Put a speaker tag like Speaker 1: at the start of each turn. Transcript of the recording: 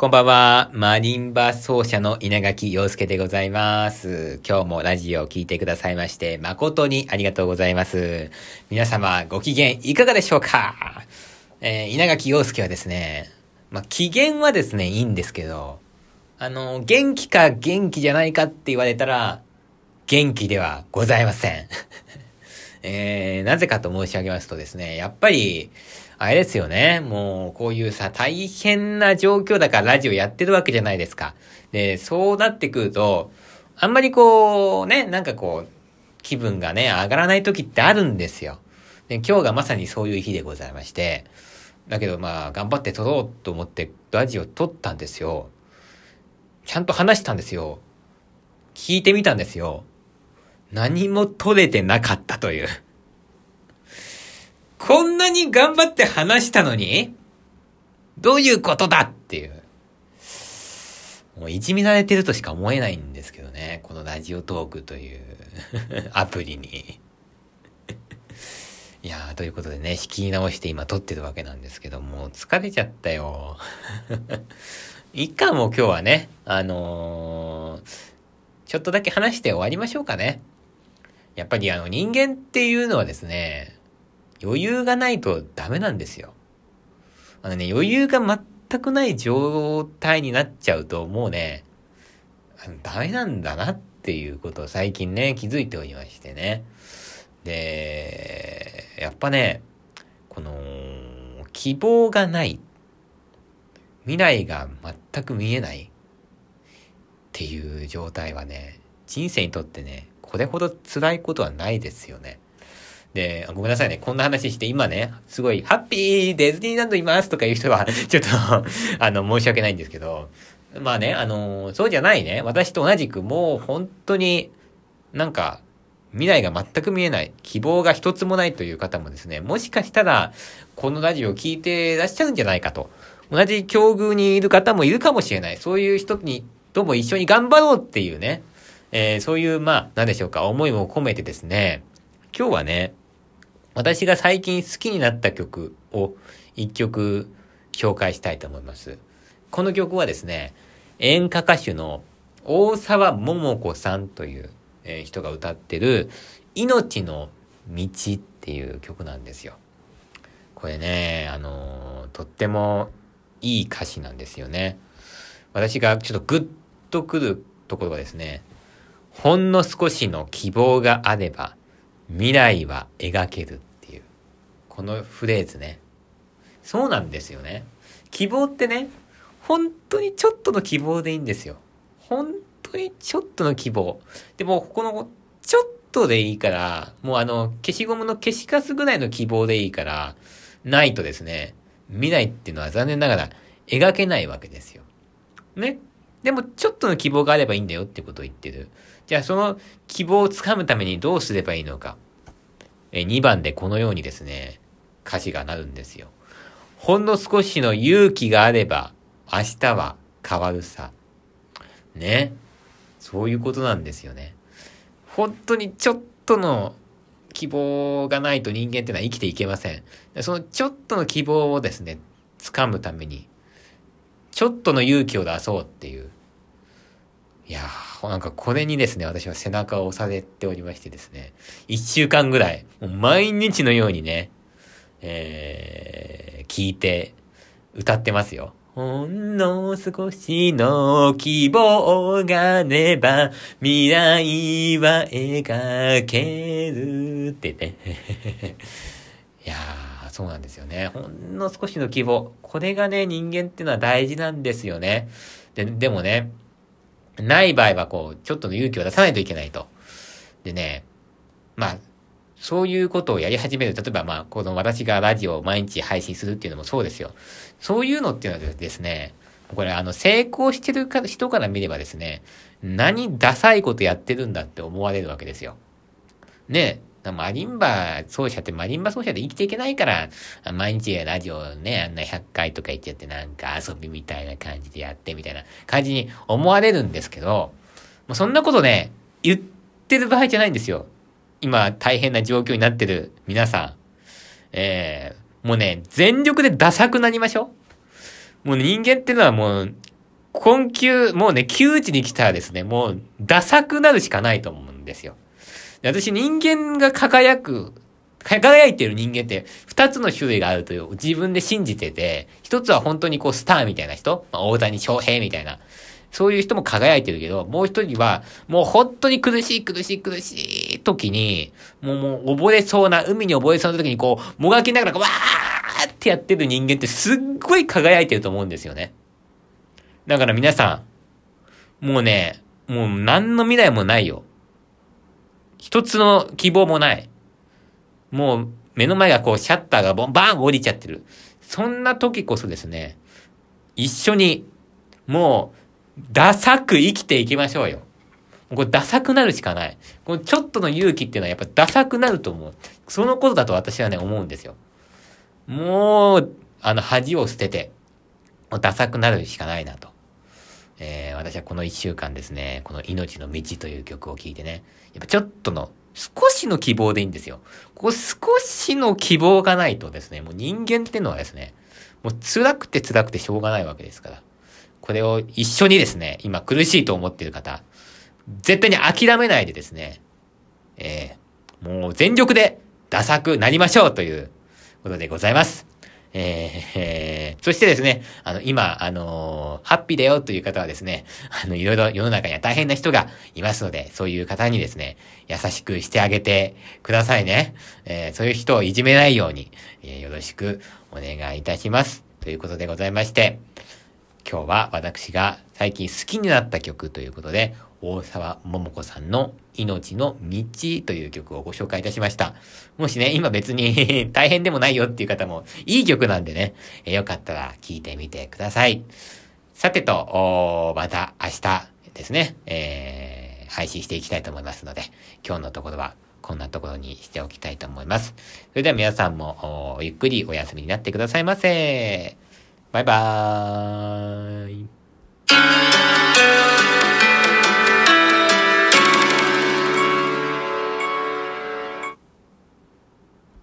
Speaker 1: こんばんは。マリンバ奏者の稲垣陽介でございます。今日もラジオを聴いてくださいまして、誠にありがとうございます。皆様、ご機嫌いかがでしょうか？えー、稲垣陽介はですね、まあ、機嫌はですね、いいんですけど、あの、元気か元気じゃないかって言われたら、元気ではございません。えー、なぜかと申し上げますとですね、やっぱり、あれですよね。もう、こういうさ、大変な状況だからラジオやってるわけじゃないですか。で、そうなってくると、あんまりこう、ね、なんかこう、気分がね、上がらない時ってあるんですよ。で、今日がまさにそういう日でございまして、だけどまあ、頑張って撮ろうと思ってラジオ撮ったんですよ。ちゃんと話したんですよ。聞いてみたんですよ。何も撮れてなかったという。こんなに頑張って話したのに？どういうことだっていう。もういじめられてるとしか思えないんですけどね。このラジオトークという アプリにいやー、ということでね、仕切り直して今撮ってるわけなんですけども、疲れちゃったよ。いっか、も今日はね、あのー、ちょっとだけ話して終わりましょうかね。やっぱりあの人間っていうのはですね、余裕がないとダメなんですよ。あのね、余裕が全くない状態になっちゃうと、もうね、ダメなんだなっていうことを最近ね、気づいておりましてね。で、やっぱね、この、希望がない。未来が全く見えないっていう状態はね、人生にとってね、これほど辛いことはないですよね。で、ごめんなさいね。こんな話して、今ね、すごい、ハッピーディズニーランドいますとかいう人は、ちょっと あの、申し訳ないんですけど、まあね、あの、そうじゃないね。私と同じく、もう本当に、なんか、未来が全く見えない、希望が一つもないという方もですね、もしかしたら、このラジオを聞いてらっしゃるんじゃないかと。同じ境遇にいる方もいるかもしれない。そういう人に、とも一緒に頑張ろうっていうね、えー、そういう、まあ、なんでしょうか、思いも込めてですね、今日はね、私が最近好きになった曲を一曲紹介したいと思います。この曲はですね、演歌歌手の大沢桃子さんという、え人が歌ってる命の道っていう曲なんですよ。これね、あの、とってもいい歌詞なんですよね。私がちょっとグッとくるところがですね、ほんの少しの希望があれば未来は描けるっていう。このフレーズね。そうなんですよね。希望ってね、本当にちょっとの希望でいいんですよ。本当にちょっとの希望。でも、この、ちょっとでいいから、もうあの、消しゴムの消しカスぐらいの希望でいいから、ないとですね、未来っていうのは残念ながら描けないわけですよ。ね。でも、ちょっとの希望があればいいんだよってことを言ってる。じゃあ、その希望をつかむためにどうすればいいのか。え、2番でこのようにですね、歌詞がなるんですよ。ほんの少しの勇気があれば、明日は変わるさ。ね。そういうことなんですよね。本当にちょっとの希望がないと人間ってのは生きていけません。そのちょっとの希望をですね、掴むために、ちょっとの勇気を出そうっていう。いやー、なんかこれにですね、私は背中を押されておりましてですね、一週間ぐらい、毎日のようにね、えー、聞いて、歌ってますよ。ほんの少しの希望がねば未来は描けるってね。いやー、そうなんですよね。ほんの少しの希望。これがね、人間ってのは大事なんですよね。で、でもね、ない場合はこう、ちょっとの勇気を出さないといけないと。でね、まあ、そういうことをやり始める。例えば、まあ、この私がラジオを毎日配信するっていうのもそうですよ。そういうのっていうのはですね、これ、あの、成功してる人から見ればですね、何ダサいことやってるんだって思われるわけですよ。ねマリンバ奏者ってマリンバ奏者で生きていけないから、毎日ラジオね、あんな100回とか言っちゃってなんか遊びみたいな感じでやってみたいな感じに思われるんですけど、もうそんなことね、言ってる場合じゃないんですよ。今大変な状況になってる皆さん、えー、もうね、全力でダサくなりましょう。もう人間ってのはもう、困窮、もうね、窮地に来たらですね、もう、ダサくなるしかないと思うんですよ。私、人間が輝く、輝いてる人間って二つの種類があるという自分で信じてて、一つは本当にこうスターみたいな人、まあ、大谷翔平みたいな、そういう人も輝いてるけど、もう一人は、もう本当に苦しい苦しい苦しい時に、もうもう溺れそうな、海に溺れそうな時にこう、もがきながらわーってやってる人間ってすっごい輝いてると思うんですよね。だから皆さん、もうね、もう何の未来もないよ。一つの希望もない。もう目の前がこうシャッターがボンバーン降りちゃってる。そんな時こそですね、一緒に、もう、ダサく生きていきましょうよ。これダサくなるしかない。このちょっとの勇気っていうのはやっぱダサくなると思う。そのことだと私はね、思うんですよ。もう、あの恥を捨てて、ダサくなるしかないなと。私はこの一週間ですね、この命の道という曲を聴いてね、やっぱちょっとの、少しの希望でいいんですよ。ここ少しの希望がないとですね、もう人間ってのはですね、もう辛くて辛くてしょうがないわけですから。これを一緒にですね、今苦しいと思っている方、絶対に諦めないでですね、えー、もう全力でダサくなりましょうということでございます。えー、そしてですね、あの、今、あのー、ハッピーだよという方はですね、あの、いろいろ世の中には大変な人がいますので、そういう方にですね、優しくしてあげてくださいね。えー、そういう人をいじめないように、え、よろしくお願いいたします。ということでございまして、今日は私が最近好きになった曲ということで、大沢桃子さんの命の道という曲をご紹介いたしました。もしね、今別に 大変でもないよっていう方もいい曲なんでね、えよかったら聴いてみてください。さてと、また明日ですね、えー、配信していきたいと思いますので、今日のところはこんなところにしておきたいと思います。それでは皆さんもゆっくりお休みになってくださいませ。バイバーイ。